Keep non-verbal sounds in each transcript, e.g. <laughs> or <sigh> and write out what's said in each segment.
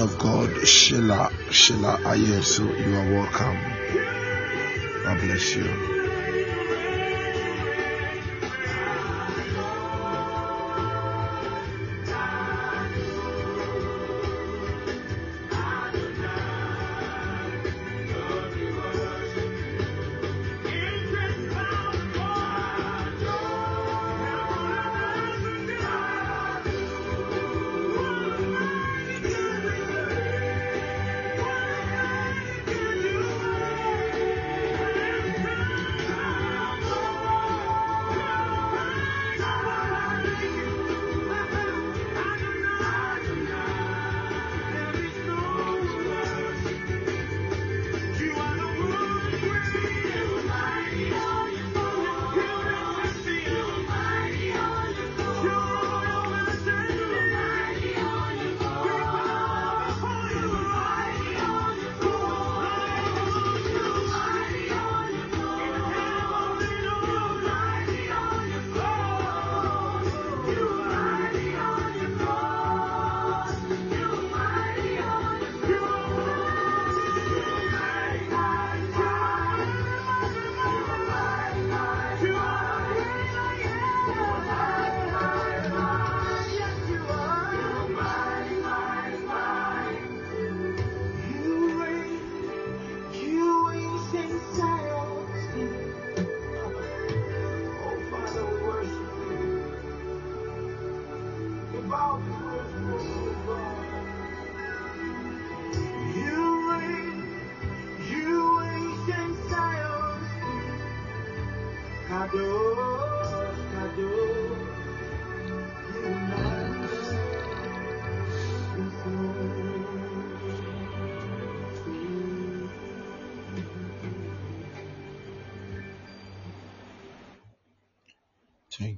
of God, Sheila, Sheila Ayesu, you are welcome. God bless you.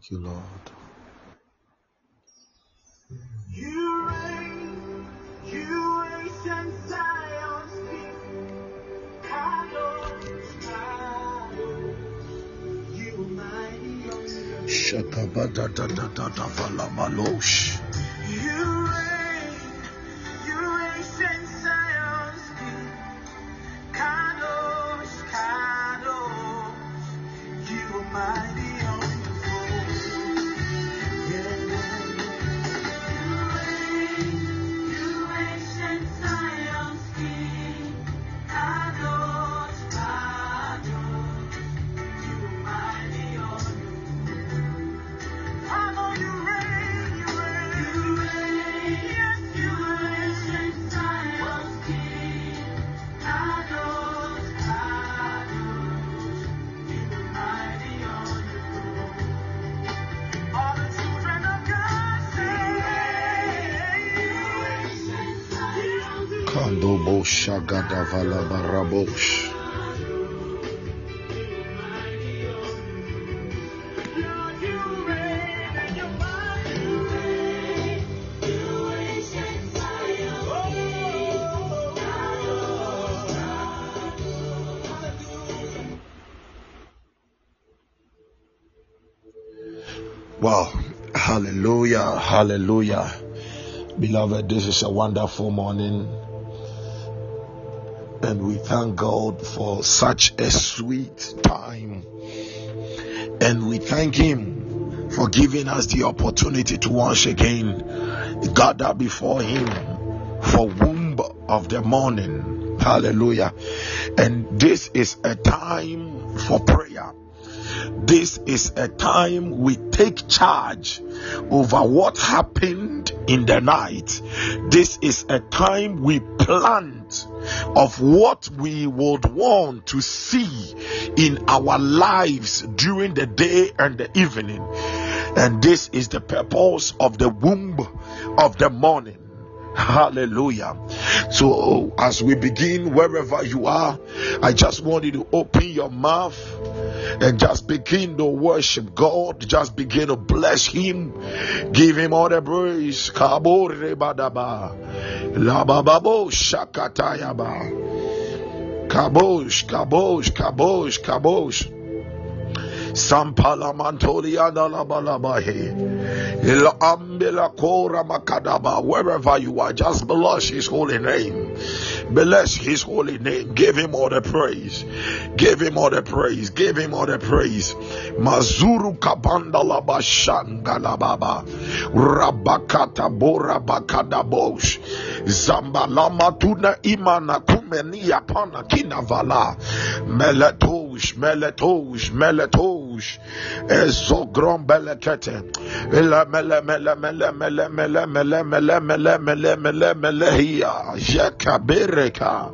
Thank you, Lord. You reign, you Zion's King, Kadosh, Kadosh, you mighty Kandobo Shagada Valabarabosh. Wow. Hallelujah. Hallelujah. Beloved, this is a wonderful morning. And we thank God for such a sweet time. And we thank Him for giving us the opportunity to once again gather before Him for womb of the morning. Hallelujah. And this is a time for prayer. This is a time we take charge over what happened in the night. This is a time we plant of what we would want to see in our lives during the day and the evening. And this is the purpose of the womb of the morning. Hallelujah. So, as we begin, wherever you are, I just want you to open your mouth and just begin to worship God. Just begin to bless Him. Give Him all the praise. Kabosh, kabosh, kabosh, kabosh. Sampala Mantoli Andalabalabahe. Il Ambela Kora Makadaba. Wherever you are, just bless his holy name. Bless his holy name. Give him all the praise. Give him all the praise. Give him all the praise. Mazuru Kabanda Labashangalababa. Rabakata Bora Bakadabosh. Zambalama Tuna Imana Kumenia Pana Kinavala. Meletosh, Meletosh, Meletosh. Ezogrom Belekete. Mele mele mele mele mele mele mele mele mele mele mele mele here. Jekabereka.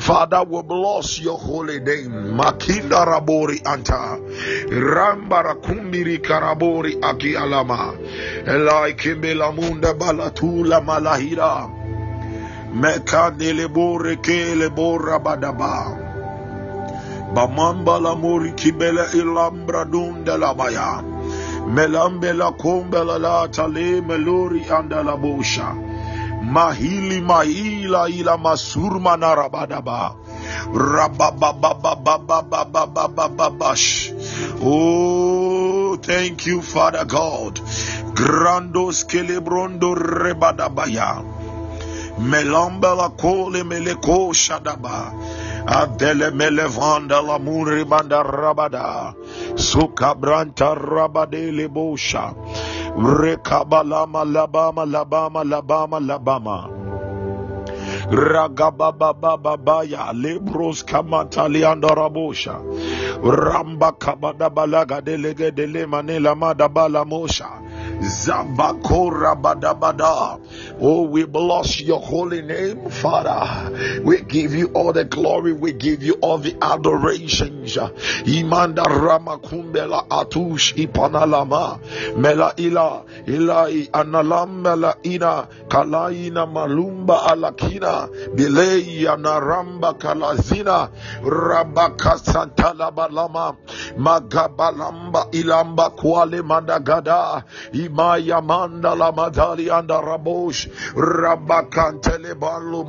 Father, we bless your holy name. Makinda Rabori Anta. Rambara Kumbiri Karabori Aki Alama. Elai Kimbela Munda Balatula Malahira. Mekandele Bore Kele Bora Badaba. Bamamba la Mori Kibele Ilambra Dunda Labaya. Melambe la Kombela la Tale Melori Andala Bosha. Mahili Mahila Ila Masurma Narabadaba. Rabababababababababash. Oh, thank you, Father God. Grandos Kelebrondo Rebadabaya. Melamba la Kole Meleko Shadaba. Adele Melevanda la Muribanda Rabada. Sukabranta Rabadele Bosha. Rekabalama Labama Labama Labama Labama. Ragababababaya Lebros Kamatali Andarabosha Ramba Kabada Balaga Delege Dele Manela Madabala Mosha Zambakora Badabada. Oh, we bless your holy name, Father. We give you all the glory, we give you all the adorations. Imanda Rama Kumbela Atush Ipanalama Mela Ila Ilai Analam Mela Ina Kalaina Malumba Alakina Bilei Anaramba Kalazina Rabaka Santala Balama Magabalamba Ilamba Kwale Mandagada Imaya Mandala Madali anda Rabosh Rabakantele Balu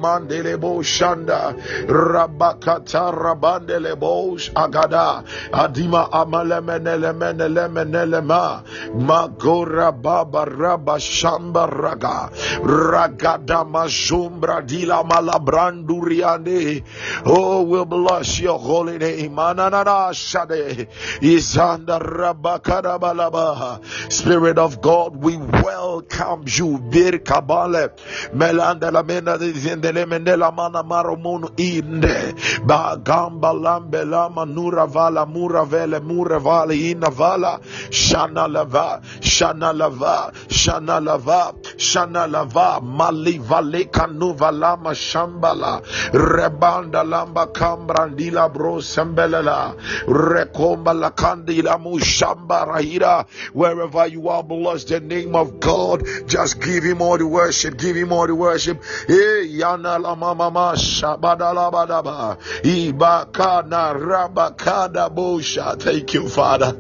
Boshanda Rabakata Rabandele Bosh Agada. Adima Amalemenele Menele Menele Ma. Magora Baba Rabba Shamba Raga. Ragada Majumbra Dila Malabranduriande Oh we'll bless your holy name. Mananana Shade. Isanda Rabakarabalaba Spirit of God, we welcome you. Bir kabale. Melanda la mena zindele mendela mana maromunu inde. Bagamba lambe la manura vala mura vele mura vale ina vala. Shana lava shana lava shana lava shana lava mali vale kanu vala shambala. Rebanda lamba kambrandila bro sembelela rekomba la kandila mushamba rahira. Wherever you are bless the name of God. Just give him all the worship. Give him all the worship. Hey, yana la mama ma shabada la badaba. Ibakana rabakada bosha. Thank you, Father.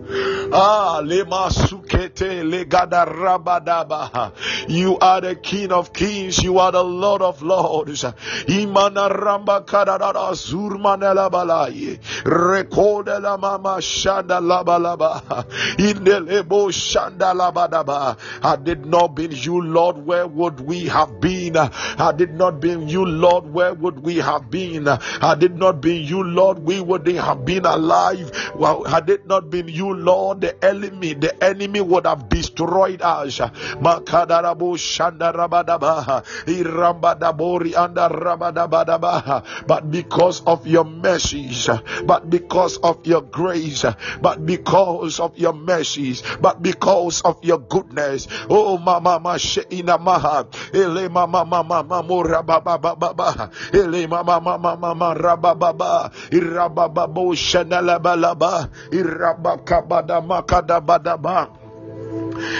Ah, lema sukete legada rabadaba. You are the King of Kings. You are the Lord of Lords. Imana ramba kadada zurmanela balai. Rekode la mama shanda la balaba. Indelebo shanda la badaba. Had it not been you, Lord, where would we have been? Had it not been you, Lord, where would we have been? Had it not been you, Lord, we wouldn't have been alive. Well, had it not been you, Lord, the enemy, the enemy would have destroyed us. But because of your mercies, but because of your grace, but because of your mercies, but because of your goodness. Oh, mama, mama, sheina maha, ele mama, mama, mama, rababa, baba, ele mama, mama, mama, rababa, irababa, shanala balaba, irabakabada makada badaba.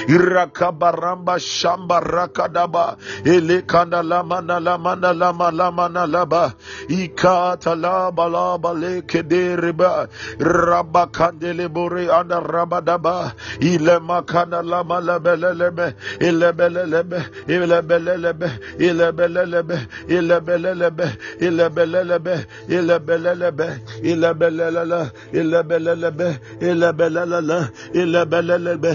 İrakabaramba shamba rakadaba elekanda lamana lamana lama lamana laba ikata laba laba lekedereba rabakandele bore anda rabadaba ile makana lama lebelelebe ilebelelebe ilebelelebe ilebelelebe ilebelelebe ilebelelebe ilebelelebe ilebelelele ilebelelebe ilebelelele ilebelelebe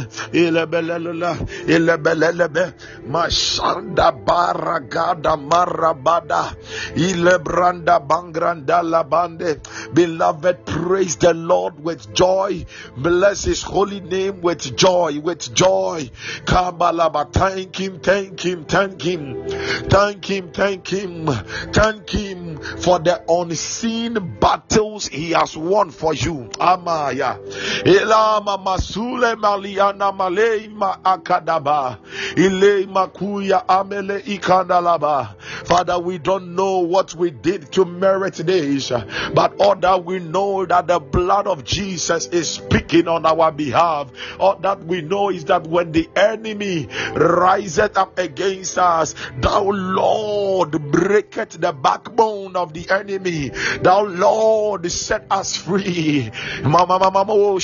ilebelelebe mashanda baragada marabada ilebranda bangranda labande. Beloved praise the lord with joy. Bless his holy name with joy with joy. Kabalaba thank him thank him thank him. Thank him thank him thank him for the unseen battles he has won for you. Amaya. Ilama masule maliana maleima akadaba ile makuya amele ikandalaba. Father we don't know what we did to merit this but all that we know that the blood of jesus is speaking on our behalf. All that we know is that when the enemy riseth up against us thou lord breaketh the backbone of the enemy. Thou lord set us free. Mama mama oh,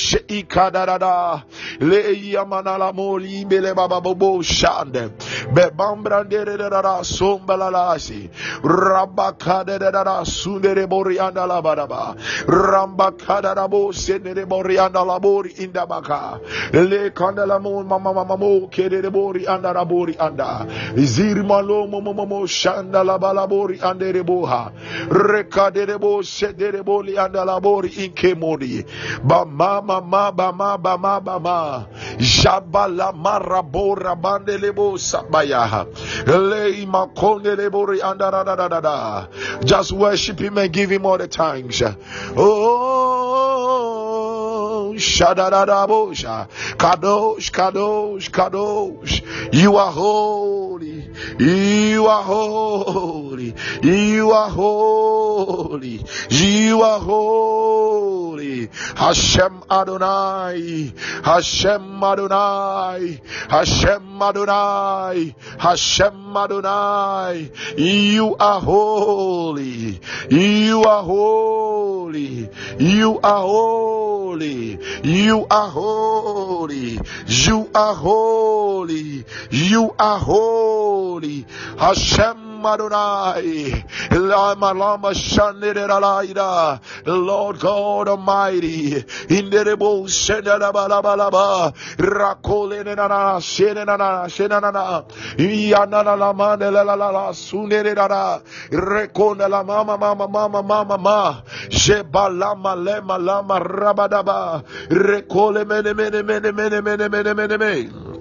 yamanala moli bele baba bobo shande. Be bambrande da da da sombala lasi rabaka da da da sundere bori anda la badaba rambaka da da bo senere bori anda la bori inda baka le kandala mo mama mama mo kere bori anda la bori anda. Zirma lo mo mo mo shanda la balabori ande reboha rekade rebo sedere boli anda la bori inke modi. Ba mama ma ba ma ba ma ba ma. Jabala Rabala Marabo Rabandelebo Sabayaha. Lei Makondelebori Andaradadada. Just worship him and give him all the thanks. Oh Shadadabosha. Kadosh, Kadosh, Kadosh. You are holy. You are holy you are holy. You are holy. Hashem Adonai. Hashem Adonai. Hashem Adonai. Hashem Adonai. You are holy. You are holy. You are holy. You are holy. You are holy. You are holy. Hashem Shandiralaida, Lord God Almighty, Inderebo Shendabalabalaba, Rakolinana, Shenana, Shenana, Rekona la Mama, Mama, Mama, Mama, Ma, Rekole, Mene, Mene, Mene, Mene, Mene, Mene, Mene, Mene.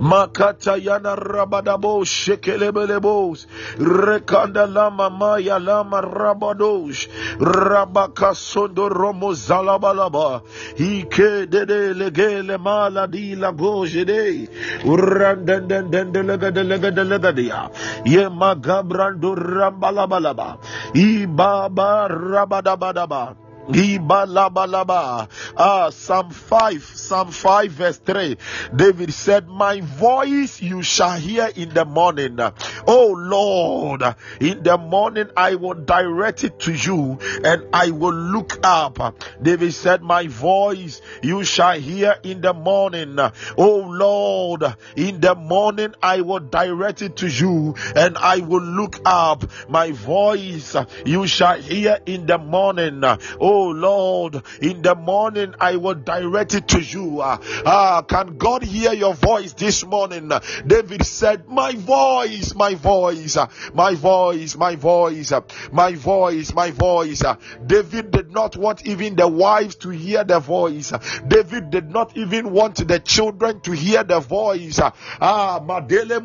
Makata yana rabadabo shekelebelebos. Rekanda lama maya lama rabadosh rabaka sondo romo zalabalaba. Ike dede legele mala di la goje de. Urandendende lega de lega de lega dia ye magabrando rambalabalaba ibaba rabadabadaba. Ah, Psalm 5, Psalm 5, verse 3. David said, My voice you shall hear in the morning. Oh Lord, in the morning I will direct it to you and I will look up. David said, My voice you shall hear in the morning. Oh Lord, in the morning I will direct it to you and I will look up. My voice you shall hear in the morning. Oh Lord, in the morning I will direct it to you. Ah, can God hear your voice this morning? David said, My voice, my voice, my voice, my voice, my voice, my voice. David did not want even the wives to hear the voice. David did not even want the children to hear the voice. Ah, Madele.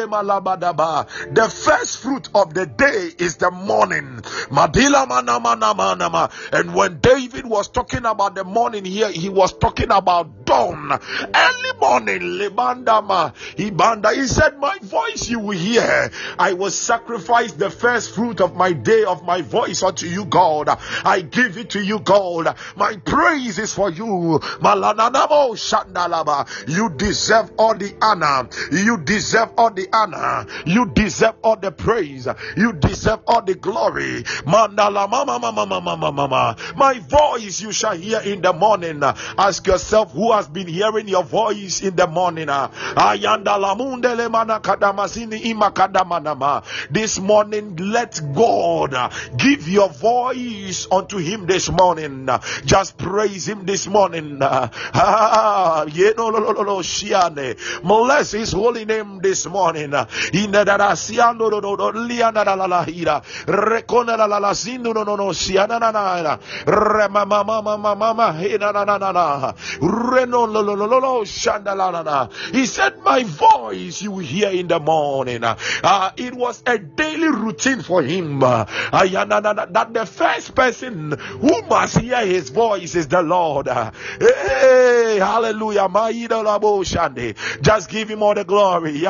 The first fruit of the day is the morning. Madila Manama Namanama. And when David was talking about the morning here, he was talking about dawn. Early morning, Lebandama, Ibanda. He said, My voice you will hear. I will sacrifice the first fruit of my day of my voice unto you, God. I give it to you, God. My praise is for you. You deserve all the honor. You deserve all the honor. You deserve all the praise. You deserve all the glory. Mama mama mama mama. My voice you shall hear in the morning. Ask yourself who has been hearing your voice in the morning. This morning, let God give your voice unto Him this morning. Just praise Him this morning. <laughs> Bless His holy name this morning. Rekona la la la he said my voice you hear in the morning. Uh, it was a daily routine for him. Uh, that the first person who must hear his voice is the Lord. Hey hallelujah. Just give him all the glory.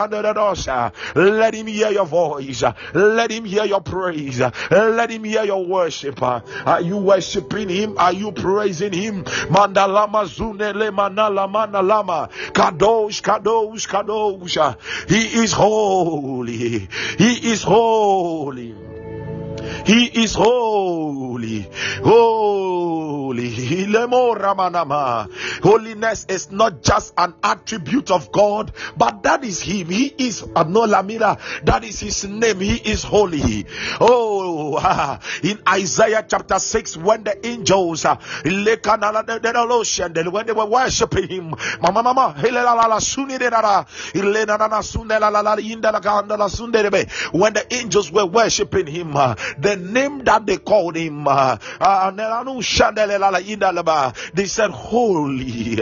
Let him hear your voice. Let him hear your praise. Let him hear your worship. Are you worshiping him? Are you praising him? Mandalama zunele manala manalama. Kadosh, kadosh, kadosh. He is holy. He is holy. He is holy. Holy. Holiness is not just an attribute of God, but that is Him. He is Anolamira. That is His name. He is holy. Oh, <laughs> in Isaiah chapter 6, when the angels, uh, when they were worshiping Him, Mama, Mama, when the angels were worshiping Him, uh, the name that they called him, uh, uh, they said, Holy,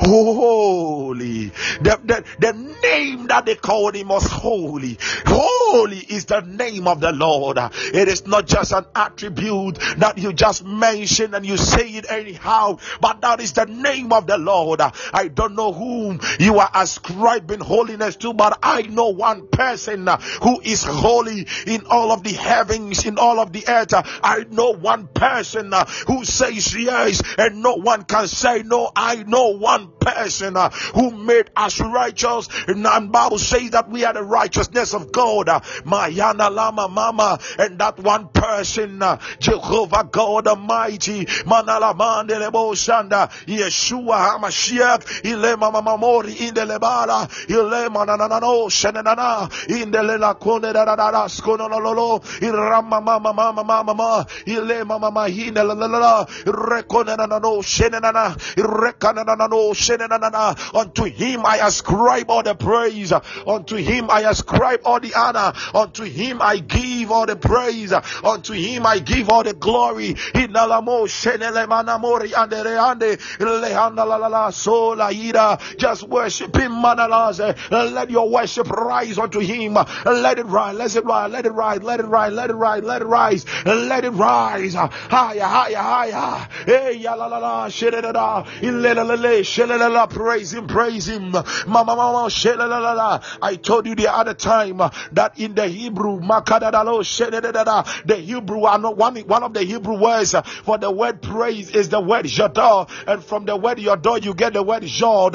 holy. The, the, the name that they called him was holy. Holy is the name of the Lord. It is not just an attribute that you just mention and you say it anyhow, but that is the name of the Lord. I don't know whom you are ascribing holiness to, but I know one person who is holy in all of the heavens, in all of the earth. I know one person uh, who says yes, and no one can say no. I know one person uh, who made us righteous, and the Bible says that we are the righteousness of God. Uh, Mayana Lama Mama, and that one person, Jehovah God Almighty, Manala Mandelebo Shanda, Yeshua Hamashiach, Ile Mama Mamori in the Lebala, Ile Mananano Shenana, in the Lela Kone Dada Skonololo, Irama Mama Mama Mama Mama, Ile Mama Mahina La La La, Rekonanano Shenana, Rekananano Shenana, unto him I ascribe all the praise, unto him I ascribe all the honor, unto him I give all the praise, unto him I give all the glory. Inalamo Shenele Manamori Andere Ande, Lehana La La La Sola Ira, just worship him, Manalaze, let your worship rise unto him, let it rise, let it rise, let it rise, let it rise, let it rise, let it rise, let it rise, higher, higher, higher, hey, ya la la la, praise him, praise him, mama, mama, shedada, I told you the other time that in the Hebrew, makadadalo, shedada, the Hebrew one, one of the Hebrew words for the word praise is the word yada, and from the word yada you get the word jod,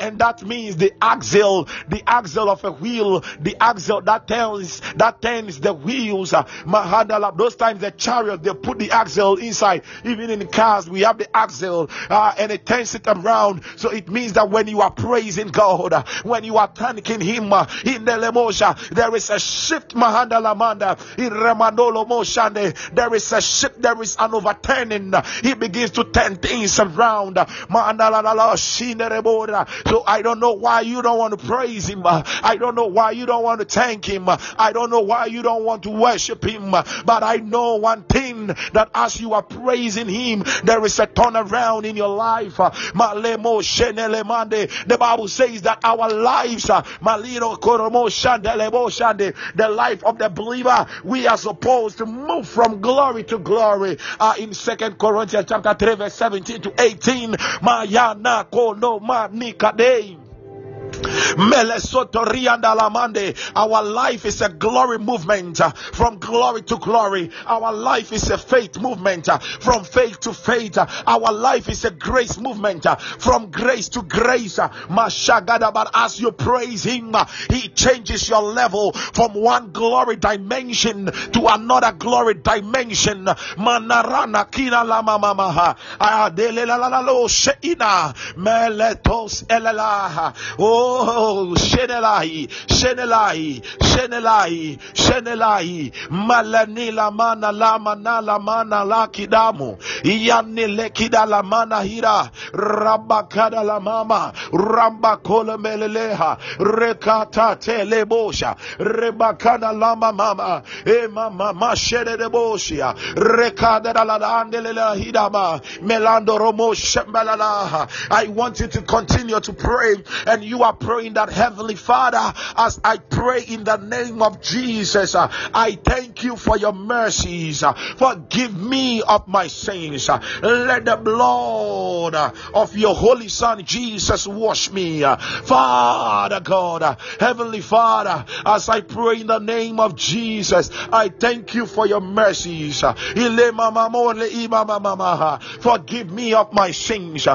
and that means the axle, the axle of a wheel, the axle that turns, that turns the wheels, mahadala, those times the chariot they put the axle inside, even in cars we have the axle, uh, and it turns it around, so it means that when you are praising God, when you are thanking Him uh, in the lemosha, there is a shift, mahadala manda, in remandolo moshande, there is a shift, there is an overturning, He begins to turn things around, so I don't know why you don't want to praise Him, I don't know why you don't want to thank Him, I don't know why you don't want to worship Him, but I know one thing that as you are praising Him, there is a turnaround in your life. The Bible says that our lives, the life of the believer, we are supposed to move from glory to glory. Uh, in Second Corinthians chapter 3, verse 17 to 18. Mayana kono manikadei. Our life is a glory movement uh, from glory to glory. Our life is a faith movement uh, from faith to faith. Our life is a grace movement uh, from grace to grace. But as you praise Him, He changes your level from one glory dimension to another glory dimension. Manarana kina lama mama adele la la la lo sheina meletos elelaha. Oh Oh, Shenelai, Shenelai, Shenelai, Shenelai, Malanila mana lama nala mana la kidamu, Yanni lekida la mana hira, Rabakada la mama, Ramba kola meleleha, Rekata telebosha, Rebakada lama mama, E mama mashede de boshia, Rekada la andele la hidama, Melando romo shembalala. I want you to continue to pray and you are praying that Heavenly Father, as I pray in the name of Jesus, uh, I thank you for your mercies. Uh, forgive me of my sins. Uh, let the blood of your Holy Son Jesus wash me. Father God, Heavenly Father, as I pray in the name of Jesus, I thank you for your mercies. Forgive me of my sins.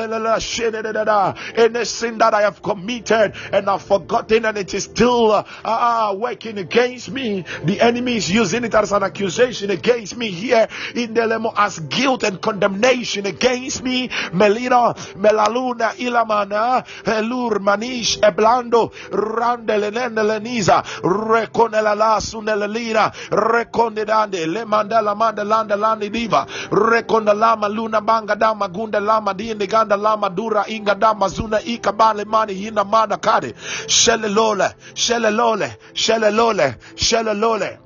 Any sin that I have committed and I've forgotten and it is still uh, uh, working against me, the enemy is using it as an accusation against me here in the lemo as guilt and condemnation against me. Melina, Melaluna, Ilamana, Elur, Manish, Eblando, Randeleneniza, Reconelala, Sunelina, Recondedande, Lemandala, Mandalanda, Landi Diva, Recondalama, Luna, Banga, Dama, Gunda, Lama, manda lama dura ingada mazuna ikabale mani hina mada kade shele lole shele lole shele lole shele lole.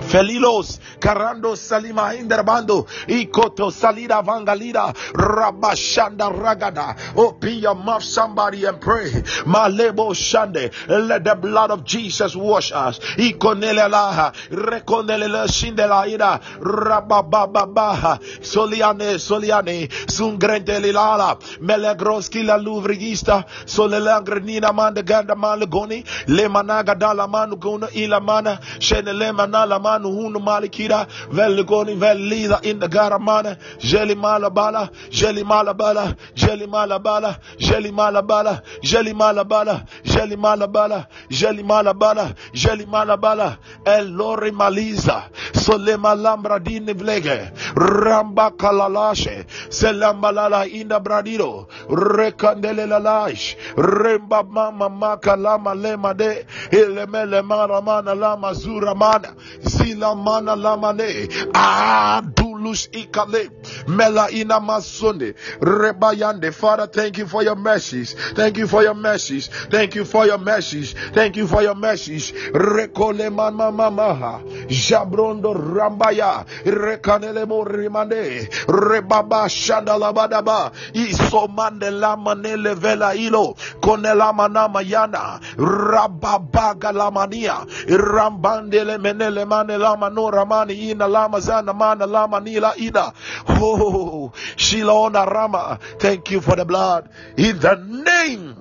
Felilos, Carando Salima Inderbando, Ikoto Salida Vangalida, Rabashanda Ragada. Oh, Open your mouth, somebody, and pray. Malebo Shande, let the blood of Jesus wash us. Ikonelelaha, Rekonelela Shindelaida, Rabababaha, Soliane, Soliane, Sungrente Lilala, Melegroski la Luvrigista, Solelangrenina Mandaganda Malagoni, Lemanaga Dalamanu Guna Ilamana, Shenelemana manu hunu malikira veligoni velida in the garamana jeli malabala jeli malabala jeli malabala jeli malabala jeli malabala jeli malabala jeli malabala jeli malabala elori maliza solema lambra dini vlege ramba kalalashe selambalala inda bradiro rekandele lalash remba mama makalama lema de ilemele maramana lama zuramana Zilamana Lamane. Adu adulus ikale. Mela ina masonde rebayande father thank you for your mercies. Thank you for your mercies. Thank you for your mercies. Thank you for your mercies. Rekole mama mama jabrondo rambaya. Rekanele mo rimande rebaba shandalabadaba isomande lamane levela ilo. Konela manama yana. Rababaga lamania rambandele menele mane lama no ramani ina lama zana mana lama nila ina oh shilona rama thank you for the blood. In the name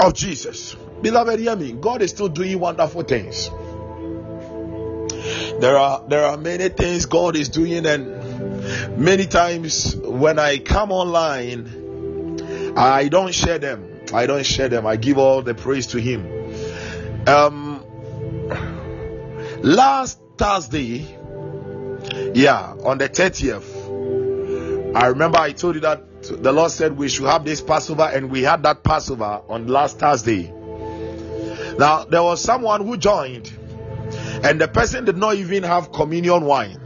of Jesus. Beloved hear me. God is still doing wonderful things. There are there are many things God is doing and many times when I come online I don't share them. I don't share them. I give all the praise to him. Um Last Thursday, yeah, on the 30th, I remember I told you that the Lord said we should have this Passover, and we had that Passover on last Thursday. Now, there was someone who joined, and the person did not even have communion wine.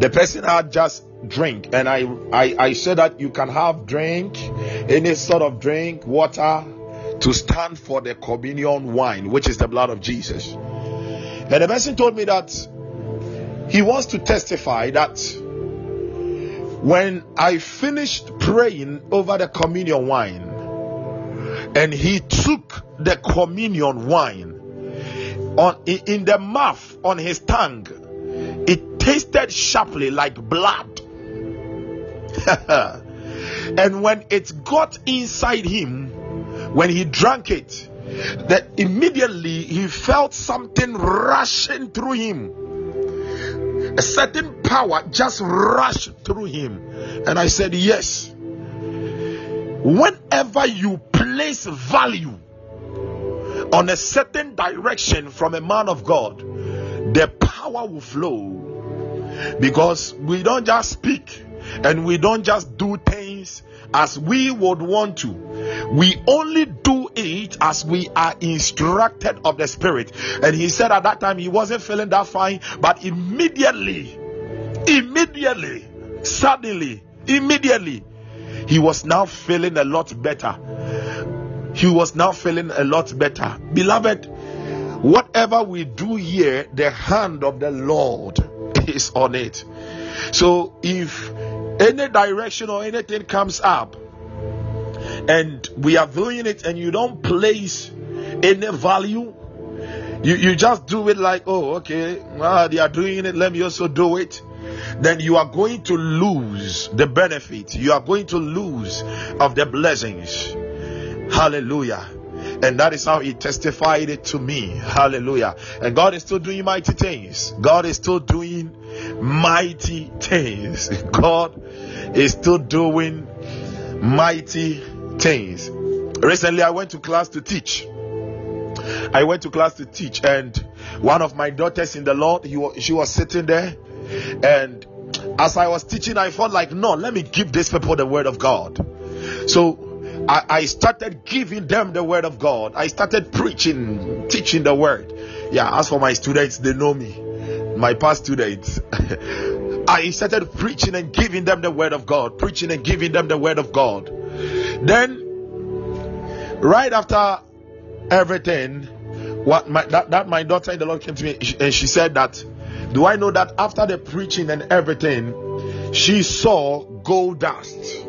The person had just drink, and I, I, I said that you can have drink, any sort of drink, water, to stand for the communion wine, which is the blood of Jesus. And the person told me that he wants to testify that when I finished praying over the communion wine, and he took the communion wine on in the mouth on his tongue, it tasted sharply like blood. <laughs> and when it got inside him, when he drank it, that immediately he felt something rushing through him a certain power just rushed through him. And I said, Yes. Whenever you place value on a certain direction from a man of God, the power will flow. Because we don't just speak and we don't just do things as we would want to. We only do it as we are instructed of the Spirit. And he said at that time he wasn't feeling that fine, but immediately, immediately, suddenly, immediately, he was now feeling a lot better. He was now feeling a lot better. Beloved, whatever we do here, the hand of the Lord is on it. So if any direction or anything comes up and we are doing it and you don't place any value. You, you just do it like oh okay well, they are doing it let me also do it. Then you are going to lose the benefit. You are going to lose of the blessings. Hallelujah. And that is how he testified it to me. Hallelujah. And god is still doing mighty things. God is still doing mighty things. <laughs> God is still doing mighty things. Recently, I went to class to teach. I went to class to teach, and one of my daughters in the Lord, he, she was sitting there, and as I was teaching, I felt like, no, let me give these people the word of God. So I, I started giving them the word of God. I started preaching, teaching the word. Yeah, as for my students, they know me, my past students. <laughs> I started preaching and giving them the word of God, preaching and giving them the word of God. Then, right after everything, what my, that, that my daughter in the Lord came to me and she said that, do I know that after the preaching and everything, she saw gold dust,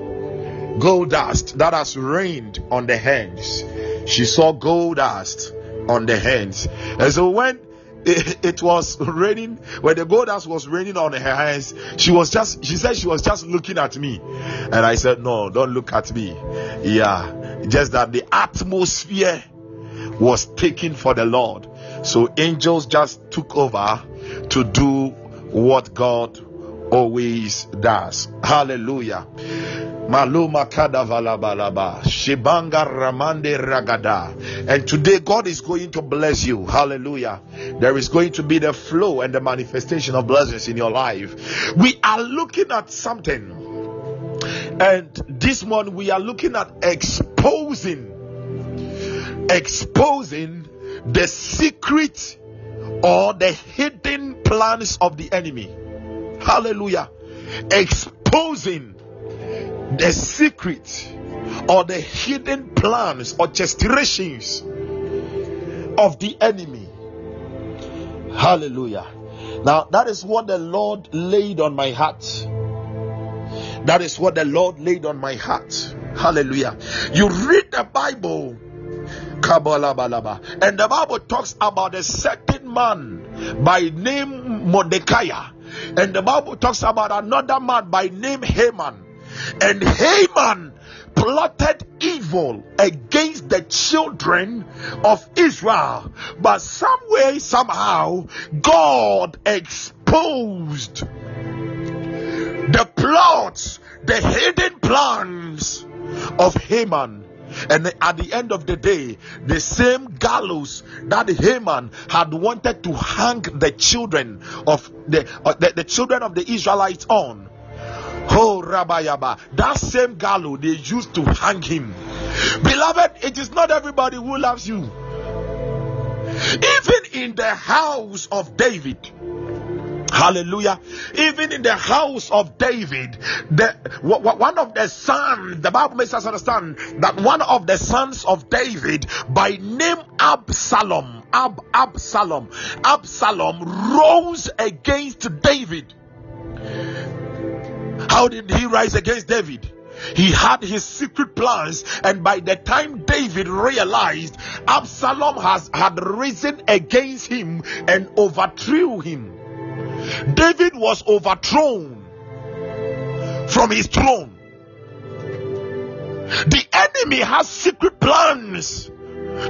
gold dust that has rained on the hands. She saw gold dust on the hands, and so when it, it, was raining. When the gold dust was raining on her hands she was just she said she was just looking at me. And i said no don't look at me. Yeah. Just that the atmosphere was taken for the lord. So angels just took over to do what god always does hallelujah Maluma Kadavalabalaba. Shibanga Ramande Ragada. And today God is going to bless you. Hallelujah. There is going to be the flow and the manifestation of blessings in your life. We are looking at something. And this morning we are looking at exposing exposing the secret or the hidden plans of the enemy. Hallelujah. Exposing the secret or the hidden plans or orchestrations of the enemy. Hallelujah. Now, that is what the Lord laid on my heart. That is what the Lord laid on my heart. Hallelujah. You read the Bible, and the Bible talks about a certain man by name Mordecai, and the Bible talks about another man by name Haman and Haman plotted evil against the children of Israel, but some way, somehow, God exposed the plots, the hidden plans of Haman. And at the end of the day, the same gallows that Haman had wanted to hang the children of the, uh, the, the children of the Israelites on Oh, Rabayaba. That same gallows they used to hang him. Beloved, it is not everybody who loves you. Even in the house of David, Hallelujah. Even in the house of David, the one of the sons, the Bible makes us understand that one of the sons of David by name Absalom, Ab Absalom, Absalom rose against David. How did he rise against David? He had his secret plans, and by the time David realized Absalom has had risen against him and overthrew him, David was overthrown from his throne. The enemy has secret plans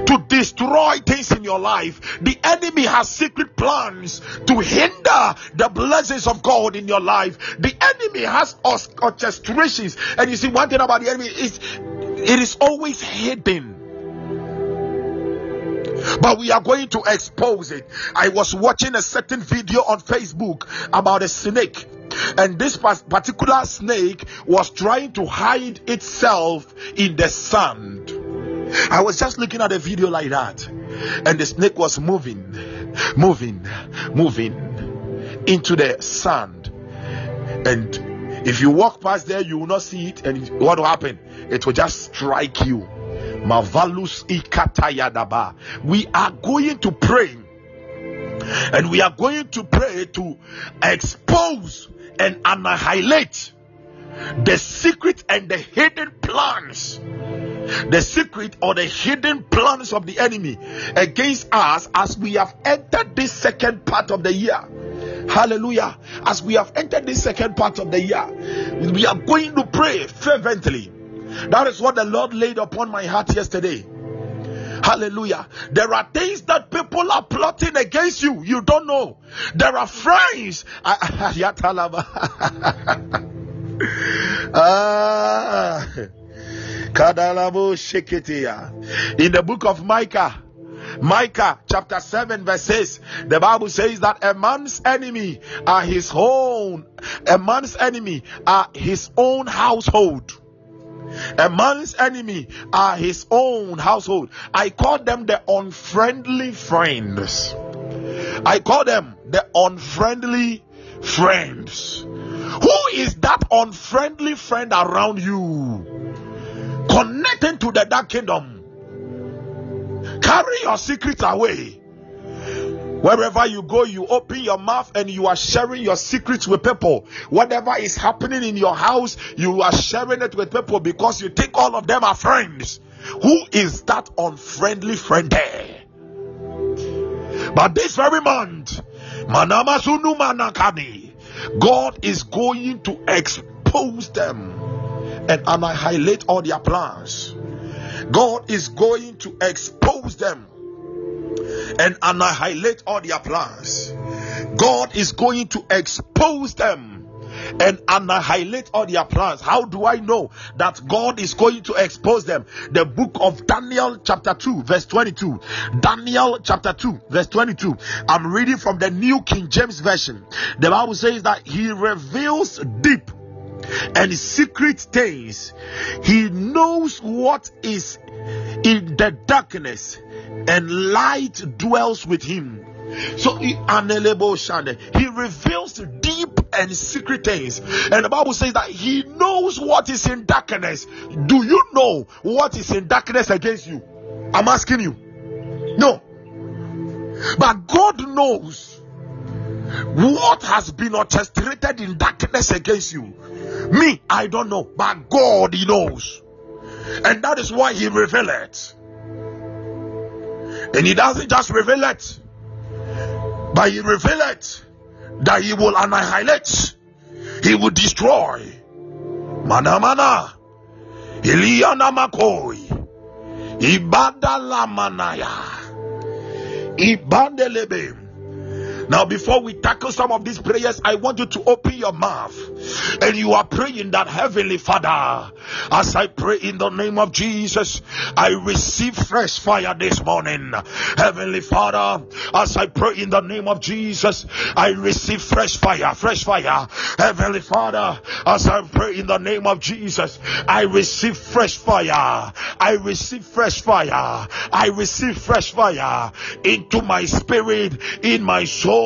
to destroy things in your life. The enemy has secret plans to hinder the blessings of God in your life. The enemy has orchestrations. And you see, one thing about the enemy is it is always hidden. But we are going to expose it. I was watching a certain video on Facebook about a snake and this particular snake was trying to hide itself in the sand. I was just looking at a video like that, and the snake was moving, moving, moving into the sand. And if you walk past there, you will not see it, and what will happen? It will just strike you. Mavalus ikatayadaba. We are going to pray, and we are going to pray to expose and annihilate the secret and the hidden plans the secret or the hidden plans of the enemy against us as we have entered this second part of the year. Hallelujah. As we have entered this second part of the year, we are going to pray fervently. That is what the Lord laid upon my heart yesterday. Hallelujah. There are things that people are plotting against you. You don't know. There are friends. <laughs> ah. In the book of Micah, Micah chapter 7 verse 6, the Bible says that a man's enemy are his own, a man's enemy are his own household. A man's enemy are his own household. I call them the unfriendly friends. I call them the unfriendly friends. Who is that unfriendly friend around you? connecting to the dark kingdom. Carry your secrets away. Wherever you go, you open your mouth and you are sharing your secrets with people. Whatever is happening in your house, you are sharing it with people because you think all of them are friends. Who is that unfriendly friend there? But this very month, Manama Manakani, God is going to expose them and annihilate all their plans. God is going to expose them and annihilate all their plans. God is going to expose them and annihilate all their plans. How do I know that God is going to expose them? The book of Daniel, chapter 2, verse 22. Daniel, chapter 2, verse 22. I'm reading from the New King James Version. The Bible says that He reveals deep and secret things. He knows what is in the darkness, and light dwells with him. So he, he reveals deep and secret things. And the Bible says that he knows what is in darkness. Do you know what is in darkness against you? I'm asking you. No. But God knows what has been orchestrated in darkness against you. Me, I don't know, but God, He knows. And that is why He revealed it. And He doesn't just reveal it, but He revealed it that He will annihilate, He will destroy. Mana mana, Iliana Makoi, Ibada manaya, Ibandelebe. Now, before we tackle some of these prayers, I want you to open your mouth and you are praying that Heavenly Father, as I pray in the name of Jesus, I receive fresh fire this morning. Heavenly Father, as I pray in the name of Jesus, I receive fresh fire, fresh fire. Heavenly Father, as I pray in the name of Jesus, I receive fresh fire. I receive fresh fire. I receive fresh fire into my spirit, in my soul,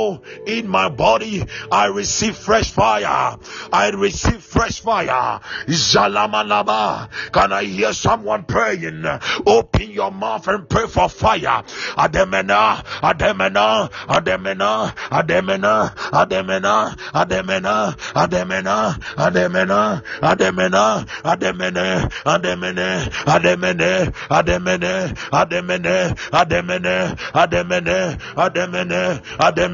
in my body. I receive fresh fire. I receive fresh fire. Zalamalaba. Can I hear someone praying? Open your mouth and pray for fire. Ademena, Ademena, Ademena, Ademena, Ademena, Ademena, Ademena, Ademena, Ademena, Ademene, Ademene, Ademene, Ademene, Ademene, Ademene, Ademene, Ademene, Ademene,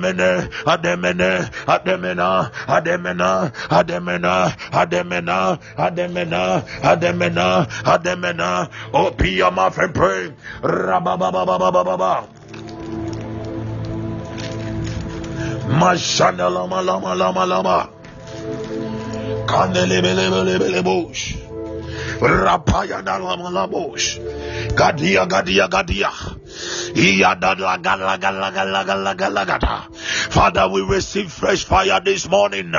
Ademene, ademene Ademena, Ademena, Ademena, Ademena, Ademena, Ademena, Ademena, oh, open your mouth and pray. Rababababababa. Mashana lama lama lama lama. Kandelebelebelebele bush. Rapaya na lama lama bush. Gadia gadia gadia. Father, we receive fresh fire this morning.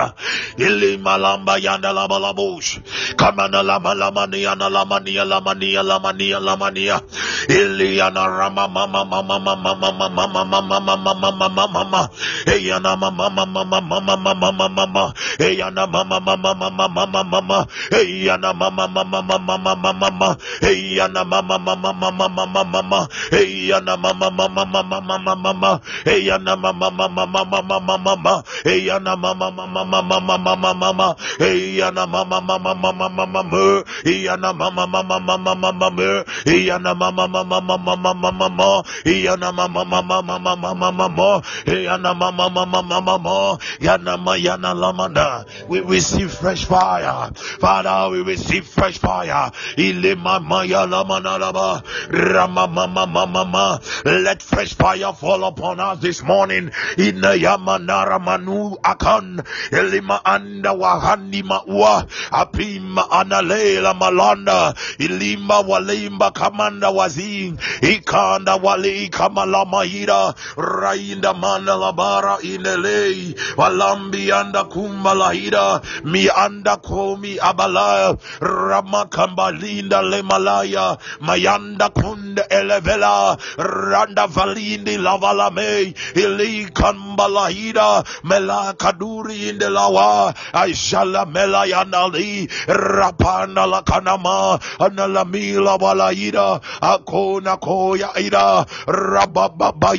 Ilimalamba yandalabalabush. Kamana lama lamania lamania lamania lamania lamania. Iliana rama mama mama mama mama mama mama mama mama mama. Eyana mama mama mama mama mama mama. Eyana mama mama mama mama mama. Eyana mama mama mama mama mama. Mama mama mama mama mama. Eyana mama mama mama mama mama eyana mama mama mama mama mama eyana mama mama mama mama mama eyana mama mama mama mama eyana mama mama mama mama eyana mama mama mama mama mama eyana mama mama mama mama mama eyana mama mama mama mama yana ma yana lamanda we receive fresh fire father we receive fresh fire ile mama ya lamana laba rama mama mama mama let fresh fire fall upon us this morning. In the Yamanara Manu Akan. Elima Anda Wahandi Maua. Apima Analela Malanda. Ilima Walimba Kamanda Wazing. Ikanda Wali Kamala Mahira. Rainda Mandalabara Inele Walambi Anda Kumbalahida Mi Anda Komi Abala. Ramakambalinda Lemalaya Mayanda Kunda Elevela randa valindi lavalame ilikambalaida melakaduri indelawa aishala melayanali rapana lakanama analamila valaida akona koya ida rabababa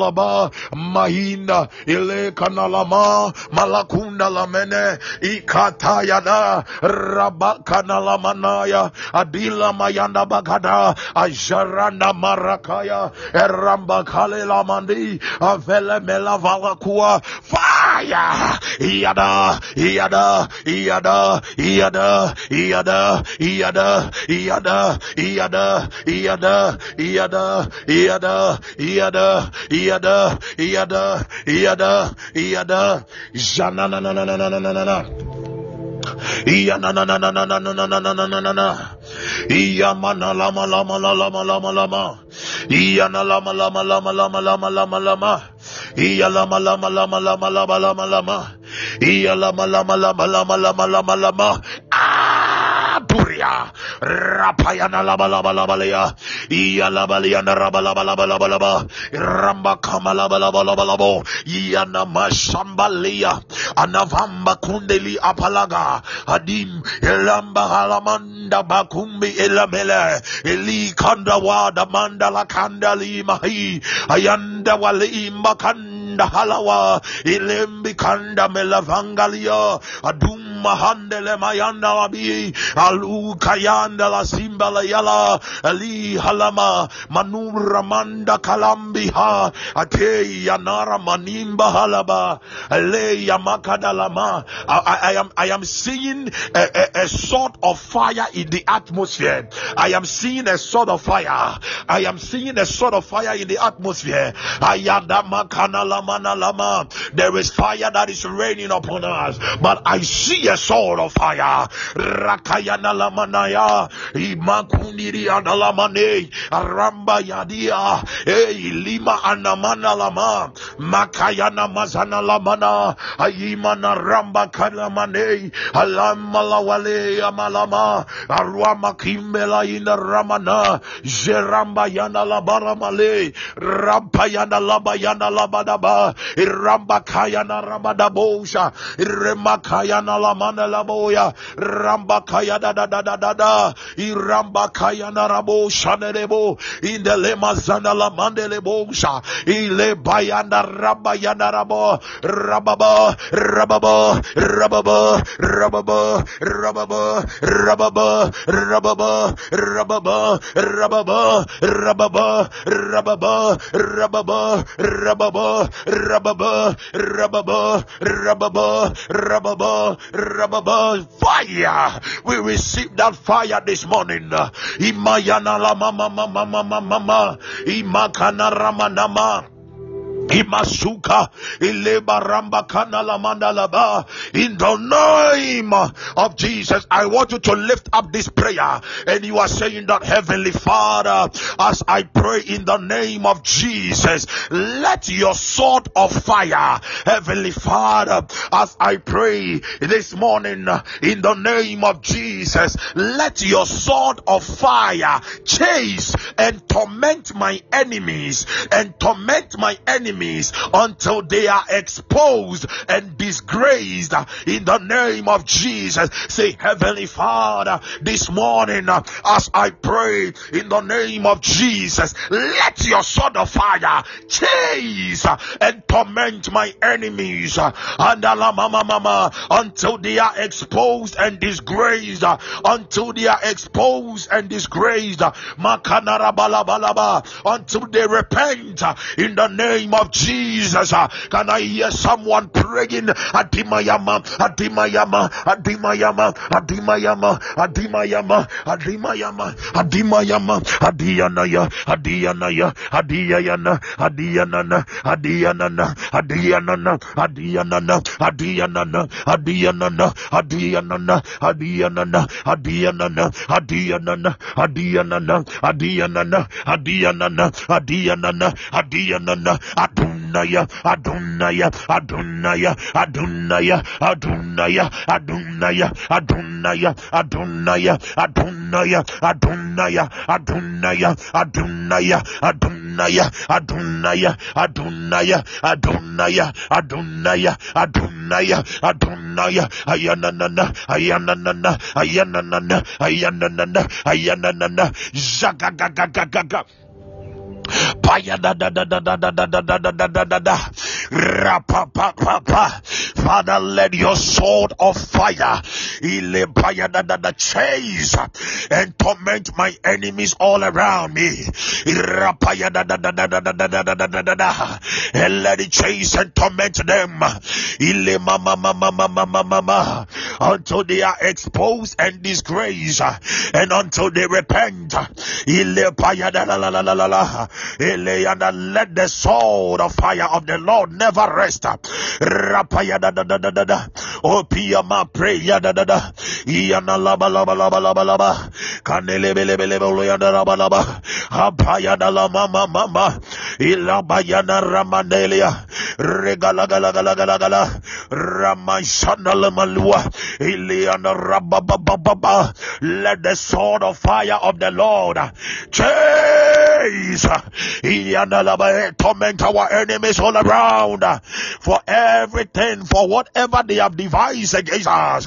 laba mahina ilekanalama malakunda lamene ikatayana rabakana lamanaya adila mayanda bagada ajarana marakaya. Ramba Kalela Mandi Avele Mela Valakua Fire Yada Yada Yada Yada Yada Yada Yada Yada Yada Yada Yada Yada Yada Yada Yada Yada Jana na na na na na na na na Lama lama lama lama lama lama lama lama lama lama lama lama Iya lama lama lama lama lama lama lama Iya lama lama lama lama lama lama lama Ah Buria. Rapayana laba laba laba leya. Iya laba leya na raba laba laba laba laba. Ramba kama laba laba laba labo. Iya na mashamba leya. Anavamba kundeli apalaga. Adim elamba halamanda bakumbi elamele. Eli kanda wada mandala kanda limahi. Ayanda wale imba kanda halawa. Ilembi kanda melavangalia. Adum mahandele mayanda alu kayanda la yala ali halama manura manda ate yanara manimba halaba ale I, I, am I am seeing a, a, a sort of fire in the atmosphere. I am seeing a sort of fire. I am seeing a sort of fire in the atmosphere. There is fire that is raining upon us. But I see a sword of fire. Rakayana lamanaya. Imakundiri analamane. Ramba yadia. Hey, lima anamana lama. Makayana mazana lamana. Ayimana ramba kalamane. Alamalawale amalama. Arwama kimbela ina ramana. Jeramba yana labaramale. Rampayana labayana labadaba. Ramba kayana rabadabosha. Remakayana lamana laboya. Ramba kayada da da da da da. Iramba kayana rabo shanelebo. In the lemazana lamandelebosha. Ile bayana rabayana rabo. Rababa. Rababa. Rababa. Rababa. Rababa. Rababa. Rababa. Rababa. Rababa. Rababa. Rababa. Rababa. Rababa. Rababa. Rababa. Rababa. Rababa. Fire. We receive that fire this morning. Imayana la mama mama mama mama. Imakana ramanama. Imasuka Ilebaramba Kanalamandalaba. In the name of Jesus, I want you to lift up this prayer and you are saying that Heavenly Father, as I pray in the name of Jesus, let your sword of fire, Heavenly Father, as I pray this morning in the name of Jesus, let your sword of fire chase and torment my enemies and torment my enemies until they are exposed and disgraced in the name of Jesus. Say, Heavenly Father, this morning uh, as I pray in the name of Jesus, let your sword of fire chase and torment my enemies until they are exposed and disgraced until they are exposed and disgraced until they repent in the name of Jesus. Can I hear someone praying? Adimayama, Adimayama, Adimayama, Adimayama, Adimayama, Adimayama, Adimayama, Adiyanaya, Adiyanaya, Adiyana, Adiyanana, Adiyanana, Adiyanana, Adiyanana, Adiyanana, Adiyanana, Adiyanana, Adiyanana, Adiyanana, Adiyanana, Adiyanana, Adiyanana, Adiyanana, Adiyanana, Adiyanana, Adunaya, Adunaya, Adunaya, Adunaya, Adunaya, Adunaya, Adunaya, Adunaya, Adunaya, Adunaya, Adunaya, Adunaya, Adunaya, Adunaya, Adunaya, Adunaya, Adunaya, Adunaya, Adunaya, Ayanana, Ayanana, Ayanana, Ayanana, Ayanana, Zagagagagaga. Father, let your sword of fire chase and torment my enemies all around me. And let it chase and torment them. Until they are exposed and disgraced. And until they repent. Ile paya da la la la la la la. Eleana, let the sword of fire of the Lord never rest. Rapaya da da da da da da. O piyama prayer da da da. Iana laba laba laba laba laba. Kanele bele bele bele yana laba laba. Apaya da la mama mama. Ilabayana ramanelia. Regala gala gala gala gala. Ramashana lamalua. Iliana rababababa. Let the sword of fire of the Lord chase torment our enemies all around uh, for everything, for whatever they have devised against us.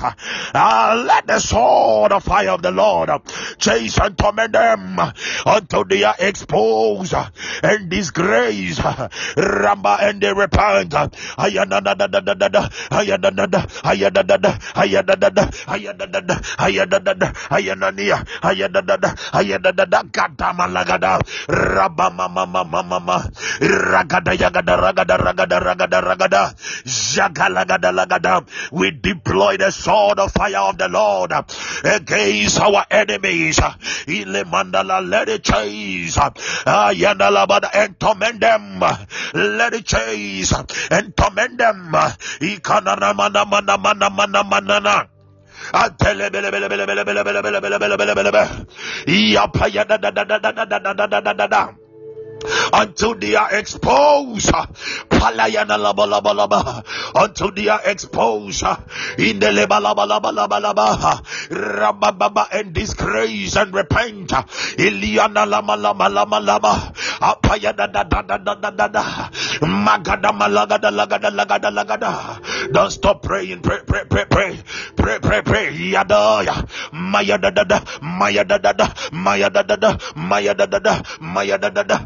Uh, let the sword of fire of the Lord uh, chase and torment them until they are exposed uh, and disgraced. <laughs> Ramba and they repent. Ayanada, mama mama mama, ragada ragada ragada ragada ragada, lagada. We deploy the sword of fire of the Lord against our enemies. Let it chase. And torment them. Let it chase and torment them. Mana. Until they are exposed. Until they are exposed in the and disgrace and repent. Iliana lama lama. Apayana da da da da da da da. Magada malagada lagada lagada lagada. Don't stop praying. Pray pray pray pray pray pray pray. Yadaya. Maya da da da. Maya da da da. Maya da da da. Maya da da da. Maya da da da.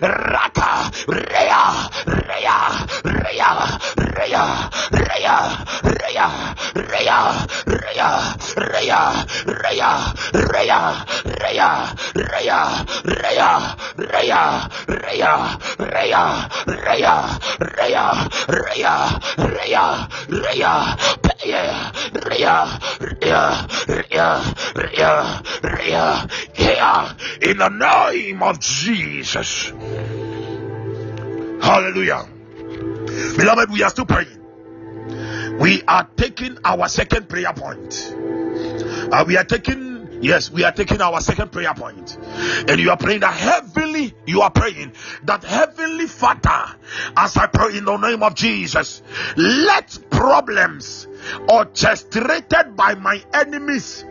Raka, Rea, Rea, Rea, Rea, Rea, Rea, Rea, Rea, Rea, Rea, Rea, Rea, Rea, Rea, Rea, Rea, Rea, Rea, Rea, Rea, Rea, Rea, Peye, Rea, Rea, Rea, Rea, Rea, Rea, in the name of Jesus. Hallelujah. Beloved, we are still praying. We are taking our second prayer point. Uh, we are taking, yes, we are taking our second prayer point. And you are praying that heavenly, you are praying that heavenly Father, as I pray in the name of Jesus, let problems orchestrated by my enemies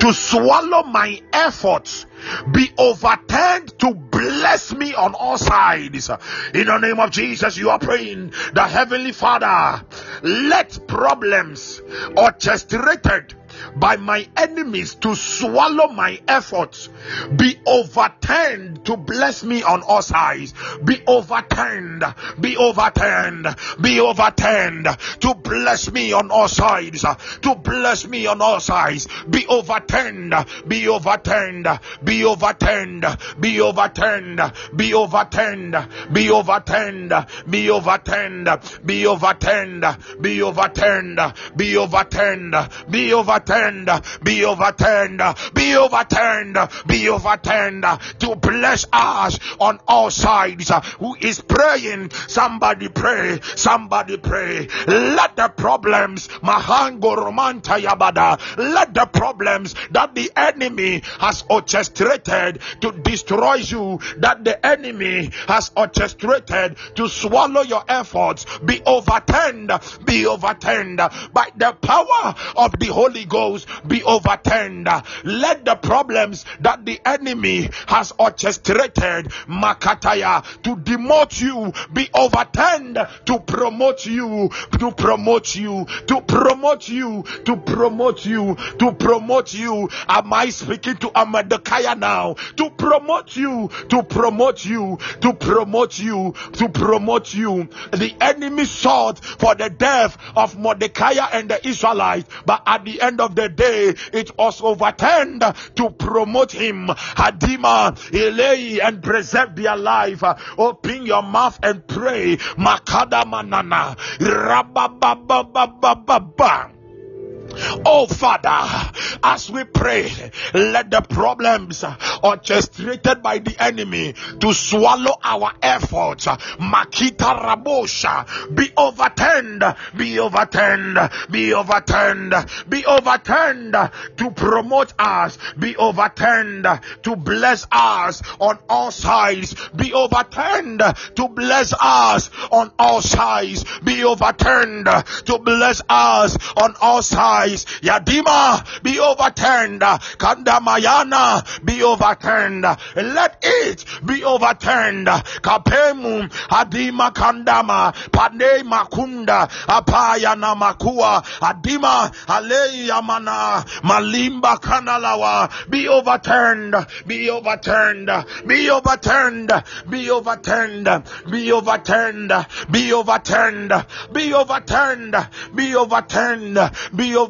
to swallow my efforts be overturned to bless me on all sides. In the name of Jesus, you are praying the Heavenly Father, let problems orchestrated by my enemies to swallow my efforts be overturned to bless me on all sides. Be overturned, be overturned, be overturned to bless me on all sides. To bless me on all sides. Be overturned, be overturned, be overturned, be overturned, be overturned, be overturned, be overturned, be overturned, be overturned, be overturned, be overturned, be overturned, be overturned, be overturned to bless us on all sides. Who is praying? Somebody pray, somebody pray. Let the problems, Mahango Romanta Yabada, let the problems that the enemy has orchestrated to destroy you, that the enemy has orchestrated to swallow your efforts, be overturned, be overturned by the power of the Holy Ghost, be overturned. Let the problems that the enemy has orchestrated, Makataya, to demote you, be overturned to promote you, to promote you, to promote you, to promote you, to promote you. Am I speaking to Amadakaya now? To promote you, to promote you, to promote you, to promote you. The enemy sought for the death of Mordecai and the Israelites, but at the end of the day, it was overturned to promote him. Hadima, Elei, and preserve their life. Open your mouth and pray. Makada manana. Rababababababa. Oh Father, as we pray, let the problems orchestrated by the enemy to swallow our efforts, Makita Rabosha, be overturned, be overturned, be overturned, be overturned to promote us, be overturned to bless us on all sides, be overturned to bless us on all sides, be overturned to bless us on all sides Yadima be overturned. Kandamayana be overturned. Let it be overturned. Kapemu Adima Kandama Pande Makunda Apayana Makua Adima Alei Yamana Malimba Kanalawa be overturned. Be overturned. Be overturned. Be overturned. Be overturned. Be overturned. Be overturned. Be overturned. Be overturned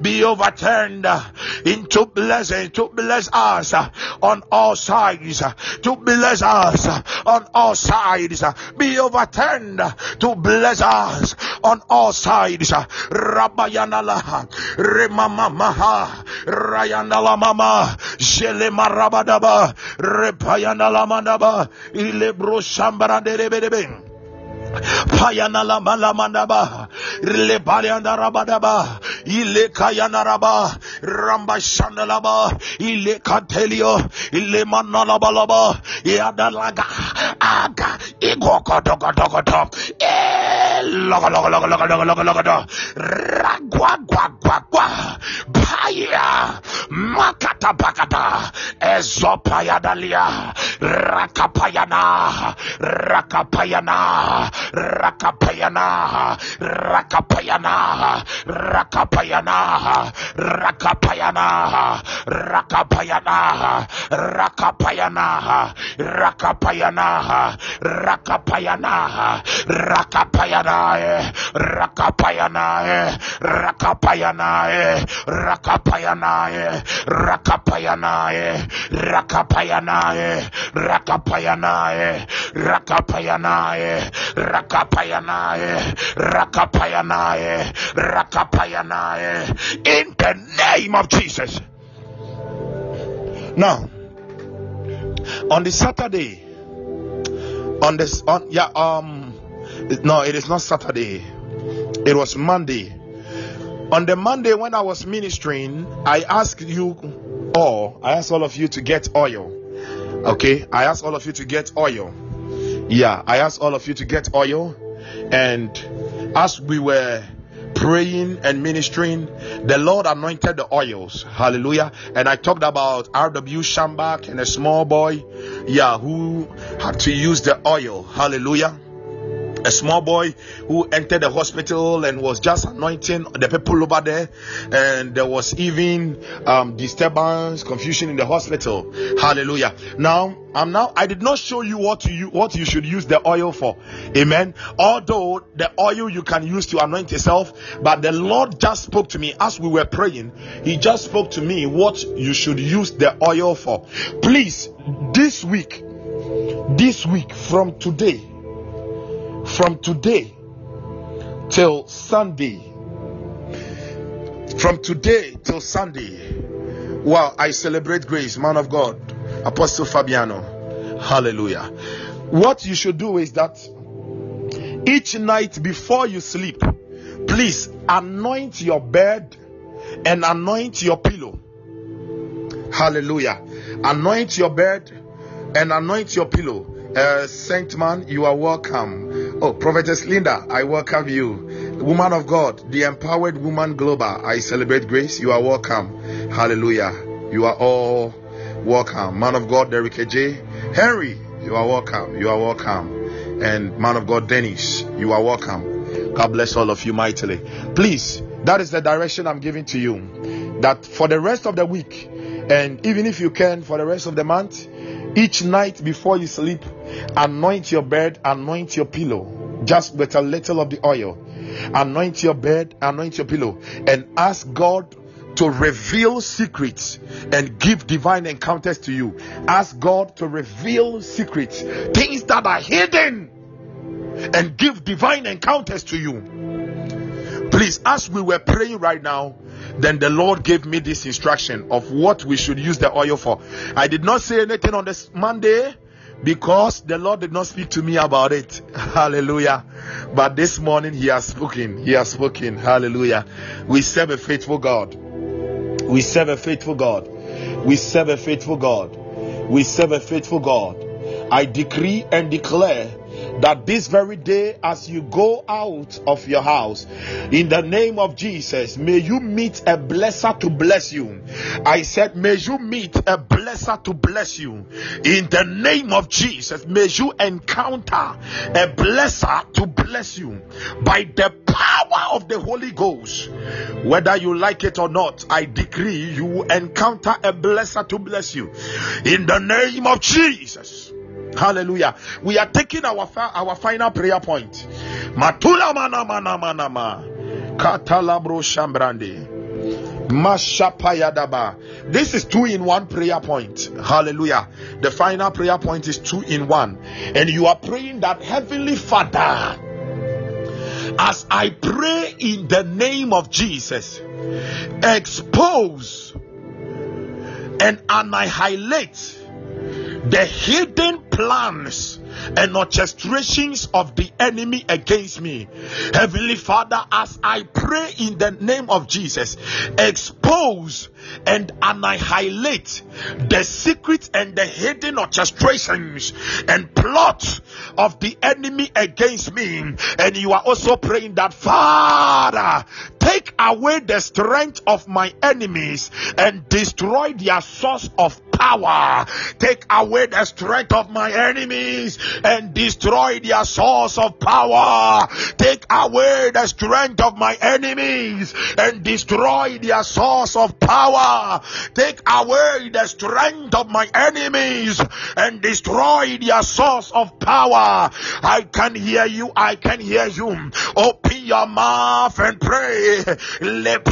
be overturned into blessing, to bless us on all sides, to bless us on all sides, be overturned to bless us on all sides. Rabayanala, Remama Maha, Rayanala Mama, Jelema Rabadaba, Repayanala Manaba, Ilebro Shambara de Payana la malamandaba, le palianda rabadaba, ile kayana raba, ramba shandalaba, ile katelio, ile manalabalaba, yadalaga, aga, igoko dogo dogo dogo, eh, logo logo logo logo logo logo logo logo, ragwa gwa gwa gwa, paya, makata bakata, ezopayadalia, rakapayana, rakapayana, rakapayana rakapayana rakapayana rakapayana rakapayana rakapayana rakapayana rakapayana rakapayana rakapayana rakapayana rakapayana rakapayana rakapayana rakapayana rakapayana rakapayanae, rakapayanae, rakapayanae, in the name of Jesus. Now, on the Saturday, on this, on yeah, um, no, it is not Saturday, it was Monday. On the Monday when I was ministering, I asked you all, I asked all of you to get oil. Okay, I asked all of you to get oil yeah, I asked all of you to get oil, and as we were praying and ministering, the Lord anointed the oils. Hallelujah. And I talked about R.W. Schambach and a small boy, yeah, who had to use the oil. Hallelujah a small boy who entered the hospital and was just anointing the people over there. And there was even um, disturbance confusion in the hospital. Hallelujah. Now i'm now i did not show you what you what you should use the oil for. Amen. Although the oil you can use to anoint yourself but the lord just spoke to me as we were praying. He just spoke to me what you should use the oil for. Please this week this week from today from today till Sunday. From today till Sunday. Wow, I celebrate grace, man of God, Apostle Fabiano. Hallelujah. What you should do is that each night before you sleep, please anoint your bed and anoint your pillow. Hallelujah. Anoint your bed and anoint your pillow. Uh, Saint man, you are welcome. Oh, Prophetess Linda, I welcome you. Woman of God, the empowered woman global, I celebrate grace. You are welcome. Hallelujah. You are all welcome. Man of God, Derek J. Henry, you are welcome. You are welcome. And man of God, Dennis, you are welcome. God bless all of you mightily. Please, that is the direction I'm giving to you. That for the rest of the week, and even if you can for the rest of the month, each night before you sleep, anoint your bed, anoint your pillow, just with a little of the oil. Anoint your bed, anoint your pillow, and ask God to reveal secrets and give divine encounters to you. Ask God to reveal secrets, things that are hidden, and give divine encounters to you. Please, as we were praying right now, then the Lord gave me this instruction of what we should use the oil for. I did not say anything on this Monday because the Lord did not speak to me about it. <laughs> Hallelujah. But this morning He has spoken. He has spoken. Hallelujah. We serve a faithful God. We serve a faithful God. We serve a faithful God. We serve a faithful God. I decree and declare that this very day, as you go out of your house, in the name of Jesus, may you meet a blesser to bless you. I said, may you meet a blesser to bless you. In the name of Jesus, may you encounter a blesser to bless you by the power of the Holy Ghost. Whether you like it or not, I decree you encounter a blesser to bless you. In the name of Jesus. Hallelujah. We are taking our our final prayer point. Matula mana mana mana ma. Katalabro shambrande. Mashapayadaba. This is two in one prayer point. Hallelujah. The final prayer point is two in one. And you are praying that Heavenly Father, as I pray in the name of Jesus, expose and annihilate the hidden plans and orchestrations of the enemy against me. Heavenly Father, as I pray in the name of Jesus, expose and annihilate the secret and the hidden orchestrations and plot of the enemy against me. And you are also praying that, Father, take away the strength of my enemies and destroy their source of power. Take away the strength of my enemies and destroy their source of power. Take away the strength of my enemies and destroy their source of power. Take away the strength of my enemies and destroy their source of power. I can hear you. I can hear you. Open your mouth and pray. Let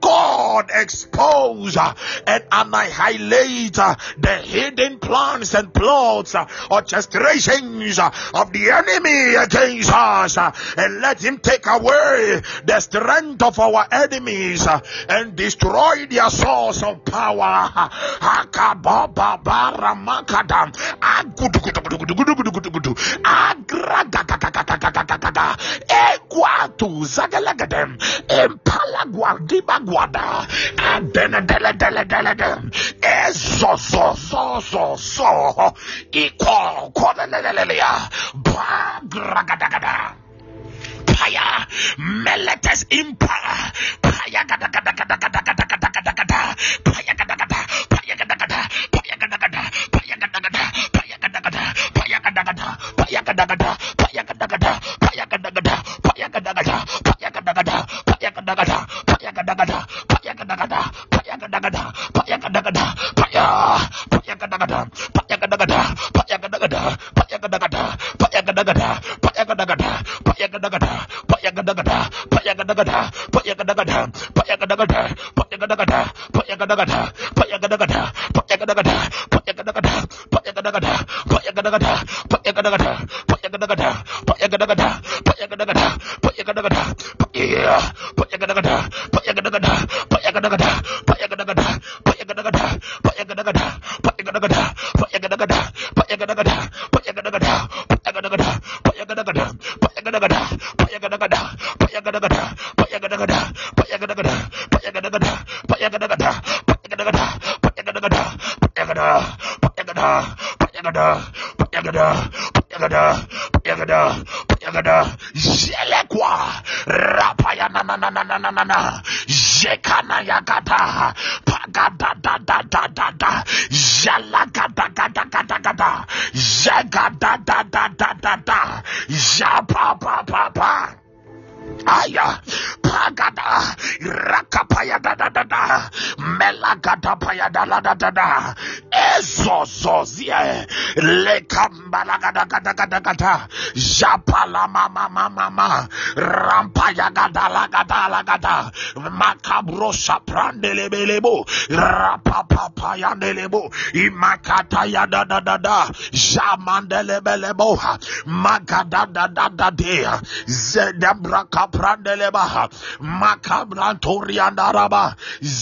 God expose Uh, and annihilate uh, the hidden plans and plots, uh, orchestrations of the enemy against us, and let him take away the strength of our enemies and destroy their source of power. <laughs> Equatu Zagalagadem. Empalaguardibaguada Paya Meletes Impa Paya Gada Gada Gada Gada Gada Gada Gada Gada Paya Gada Gada Paya Gada Gada Paya Gada Gada Paya Gada Gada Paya Gada Gada Paya Gada Gada Paya Gada Paya Gada Paya Gada Paya Gada Paya Gada Paya Gada Paya Gada Paya Gada Paya Gada Gada Paya Gada Gada Paya Gada Gada Paya Gada Gada Paya Gada Gada Paya Gada Gada Paya Gada Gada Paya Gada Gada Paya Gada Gada Jelekwa Rapaya na na na na na na na na Jekana yakata Pagada da da da da da gada Jagada da da da da da Japa pa pa pa Aya, pagada, rakapaya da da da da, Melakata, Melakata Payadaladada, Ezozozia, Lekambalagadagadagadagata, Japala Mama Mama, Rampayagadalagadalagada, Macabro Saprandelebelebo, Rapapapayandelebo, Imakata Yadadada, Jamandelebelebo, Magadadadadadea, Zedabra Caprandeleba, Macabrantoriandaraba,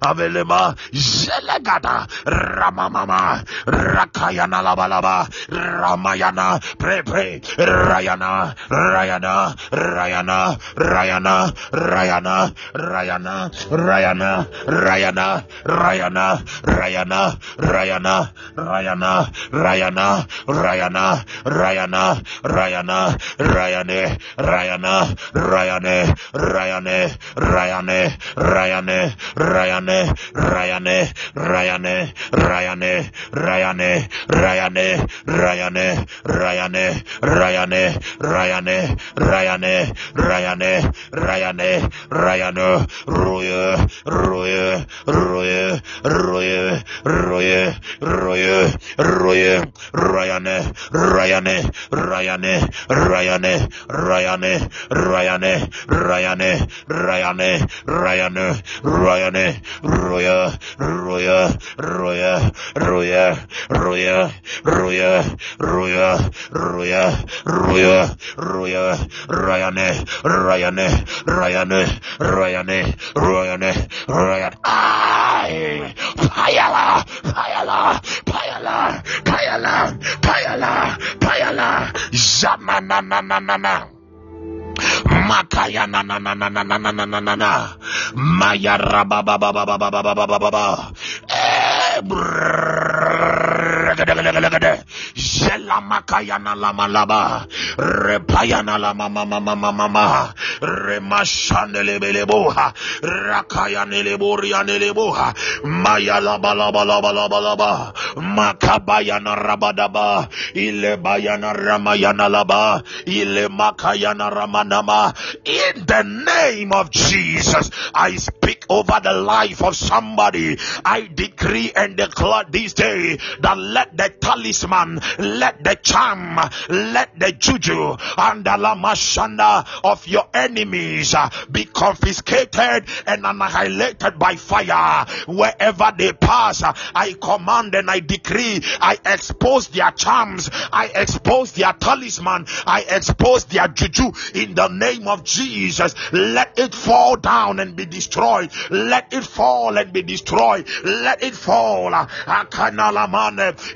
avelema zelegada ramamama rakayana labalaba ramayana pre pre rayana rayana rayana rayana rayana rayana rayana rayana rayana rayana rayana rayana rayana rayana rayana rayana rayane rayana rayane rayane rayane rayane rayane rayane rayane rayane rayane rayane rayane rayane rayane rayane rayane rayane rayane rayane ruye ruye ruye ruye ruye ruye ruye rayane rayane rayane rayane rayane rayane rayane rayane rayane rayane ruye ruye ruye ruye ruye ruye ruye ruye ruye ruye rayane rayane rayane rayane rayane rayane ay payala payala payala payala payala payala zamana na na na na Makaya na na na na na na na na na na na Maya raba ba ba ba ba ba ba ba ba ba ba ba Jela lama mama mama mama Remashane lebeleboha Rakaya neleboria neleboha Maya laba laba laba laba laba Makabaya na rabadaba. Ile bayana ramayana laba Ile makayana ramanama. In the name of Jesus I speak over the life of somebody. I decree and declare this day that let the talisman, let the charm, let the juju and the lamashanda of your enemies uh, be confiscated and annihilated by fire wherever they pass. uh, I command and I decree, I expose their charms, I expose their talisman, I expose their juju in the name of Jesus. Let it fall down and be destroyed. Let it fall and be destroyed. Let it fall.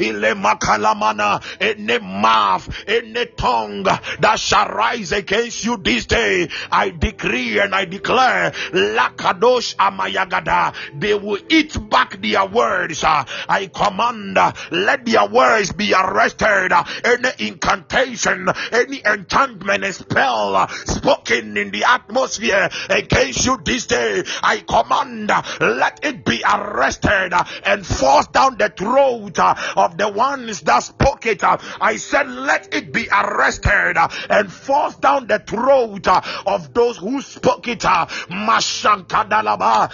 Ile makalamana, any mouth, any tongue that shall rise against you this day. I decree and I declare, Lakadosh Amayagada, they will eat back their words. Uh, I command, uh, let their words be arrested. Uh, Any incantation, any enchantment spell spoken in the atmosphere against you this day, I command, let it be arrested and forced down the throat uh, of the ones that spoke it. uh. I said, let it be arrested and forced down the throat uh, of those who spoke it. uh. Mashankadalaba,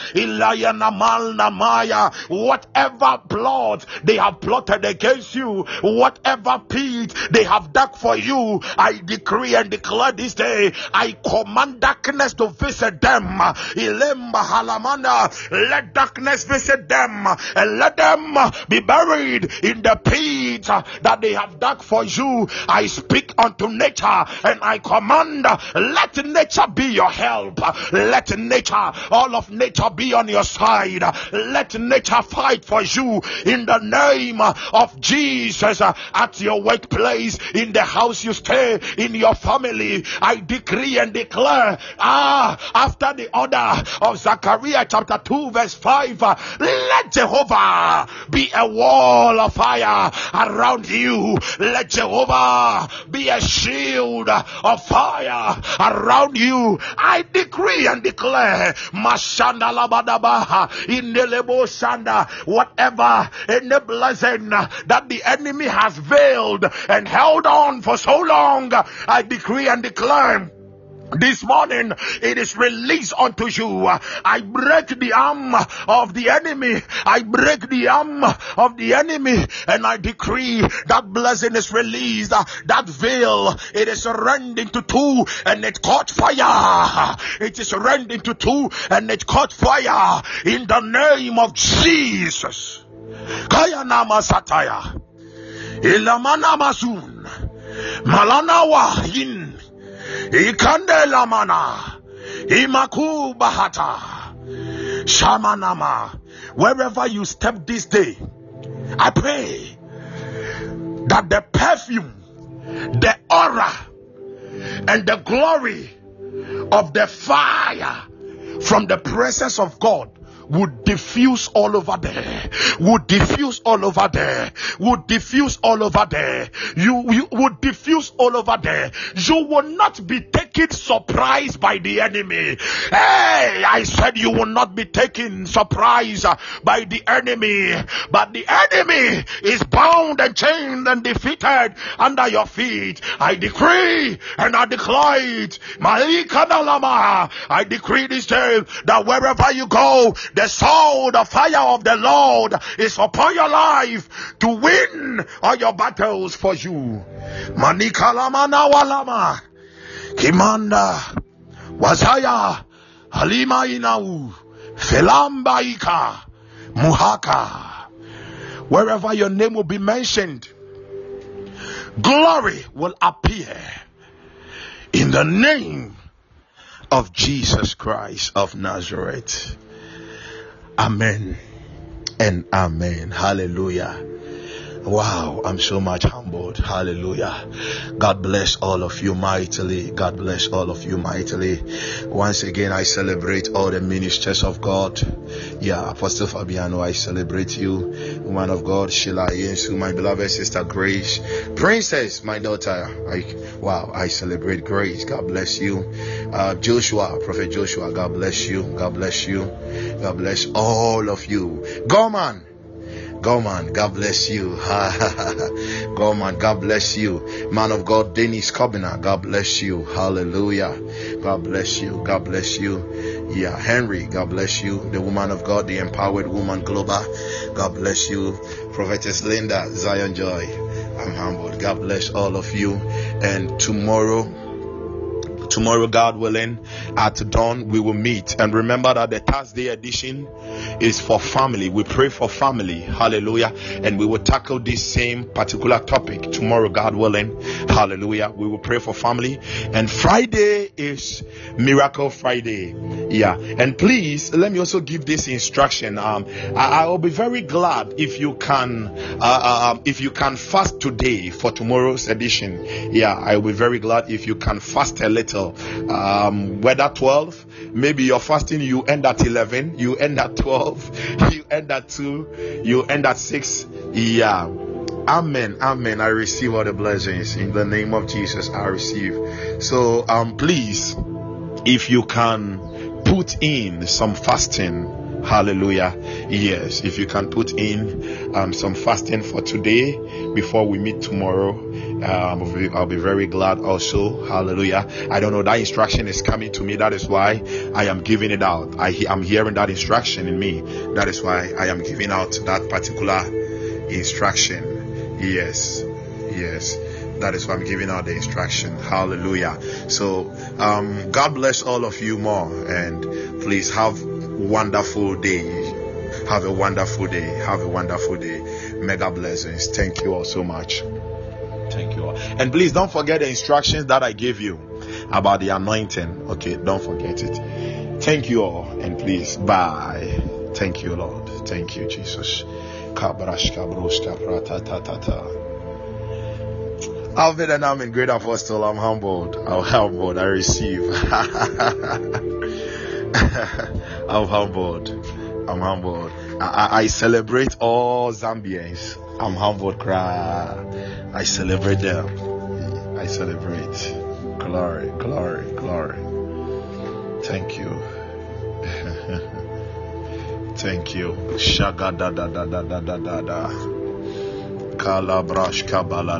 Namaya, whatever plot they have plotted against you, whatever pit they have dug for you, I decree and declare this day, I command darkness to visit them. Let darkness visit them and let them be buried in the pit pit uh, that they have dug for you, I speak unto nature and I command, let nature be your help. Let nature, all of nature be on your side. Let nature fight for you in the name of Jesus at your workplace, in the house you stay, in your family. I decree and declare, ah, after the order of Zechariah chapter 2, verse 5, let Jehovah be a wall of fire around you. Let Jehovah be a shield of fire around you. I decree and declare, Mashanda Labadabaha, in the Lebo Shanda, whatever in the blessing that the enemy has veiled and held on for so long, I decree and declare this morning it is released unto you. I break the arm of the enemy. I break the arm of the enemy and I decree that blessing is released. That veil it is rent into two and it caught fire. It is rent into two and it caught fire in the name of Jesus. Kaya nama sataya. Ilamana masun. Malanawa in ikandela mana imaku bahata shamanama. Wherever you step this day i pray that the perfume the aura and the glory of the fire from the presence of god would diffuse all over there, would diffuse all over there, would diffuse all over there. You, you would diffuse all over there. You will not be taken surprised by the enemy. Hey, I said you will not be taken surprise by the enemy, but the enemy is bound and chained and defeated under your feet. I decree and I declare it. I decree this day that wherever you go, the sword, the fire of the Lord is upon your life to win all your battles for you. Manikalamana walama. Kimanda. Wazaya. Halima inau. Felambaika. Muhaka. Wherever your name will be mentioned, glory will appear in the name of Jesus Christ of Nazareth. Amen and amen. Hallelujah. Wow, I'm so much humbled. Hallelujah. God bless all of you mightily. God bless all of you mightily. Once again, I celebrate all the ministers of God. Yeah, Apostle Fabiano, I celebrate you. Woman of God, Sheila Yensu, my beloved sister Grace. Princess, my daughter. I, wow, I celebrate Grace. God bless you. Uh, Joshua, Prophet Joshua, God bless you. God bless you. God bless all of you. Gorman. Gorman, God bless you. <laughs> Gorman, God bless you. Man of God, Dennis Kobina, God bless you. Hallelujah. God bless you. God bless you. Yeah, Henry, God bless you. The woman of God, the empowered woman global. God bless you. Prophetess Linda, Zion Joy. I'm humbled. God bless all of you. And tomorrow, tomorrow, God willing, at dawn, we will meet. And remember that the Thursday edition is for family. We pray for family. Hallelujah. And we will tackle this same particular topic tomorrow, God willing. Hallelujah. We will pray for family. And Friday is Miracle Friday. Yeah. And please, let me also give this instruction. Um, I, I will be very glad if you can, uh, uh, um, if you can fast today for tomorrow's edition. Yeah. I will be very glad if you can fast a little um, whether 12, maybe you're fasting, you end at 11, you end at 12, <laughs> you end at 2, you end at 6. Yeah. Amen. Amen. I receive all the blessings in the name of Jesus. I receive. So, um, please, if you can put in some fasting, Hallelujah. Yes, if you can put in um, some fasting for today before we meet tomorrow, um, I'll, be, very glad also. Hallelujah. I don't know, that instruction is coming to me. That is why I am giving it out. I am hearing that instruction in me. That is why I am giving out that particular instruction. Yes. Yes that is why I'm giving out the instruction. Hallelujah. So, um, God bless all of you more and please have wonderful day. Have a wonderful day. Have a wonderful day. Mega blessings. Thank you all so much. Thank you all. And please don't forget the instructions that I gave you about the anointing. Okay, don't forget it. Thank you all. And please, bye. Thank you, Lord. Thank you, Jesus. Alvin and I'm in great apostle. I'm humbled. I'm humbled. I receive. <laughs> I'm humbled. I'm humbled. I, I, I celebrate all Zambians. I'm humbled, cry. I celebrate them. I celebrate. Glory, glory, glory. Thank you. <laughs> Thank you. Shaga da da da da da da da. Kalabrash kabala.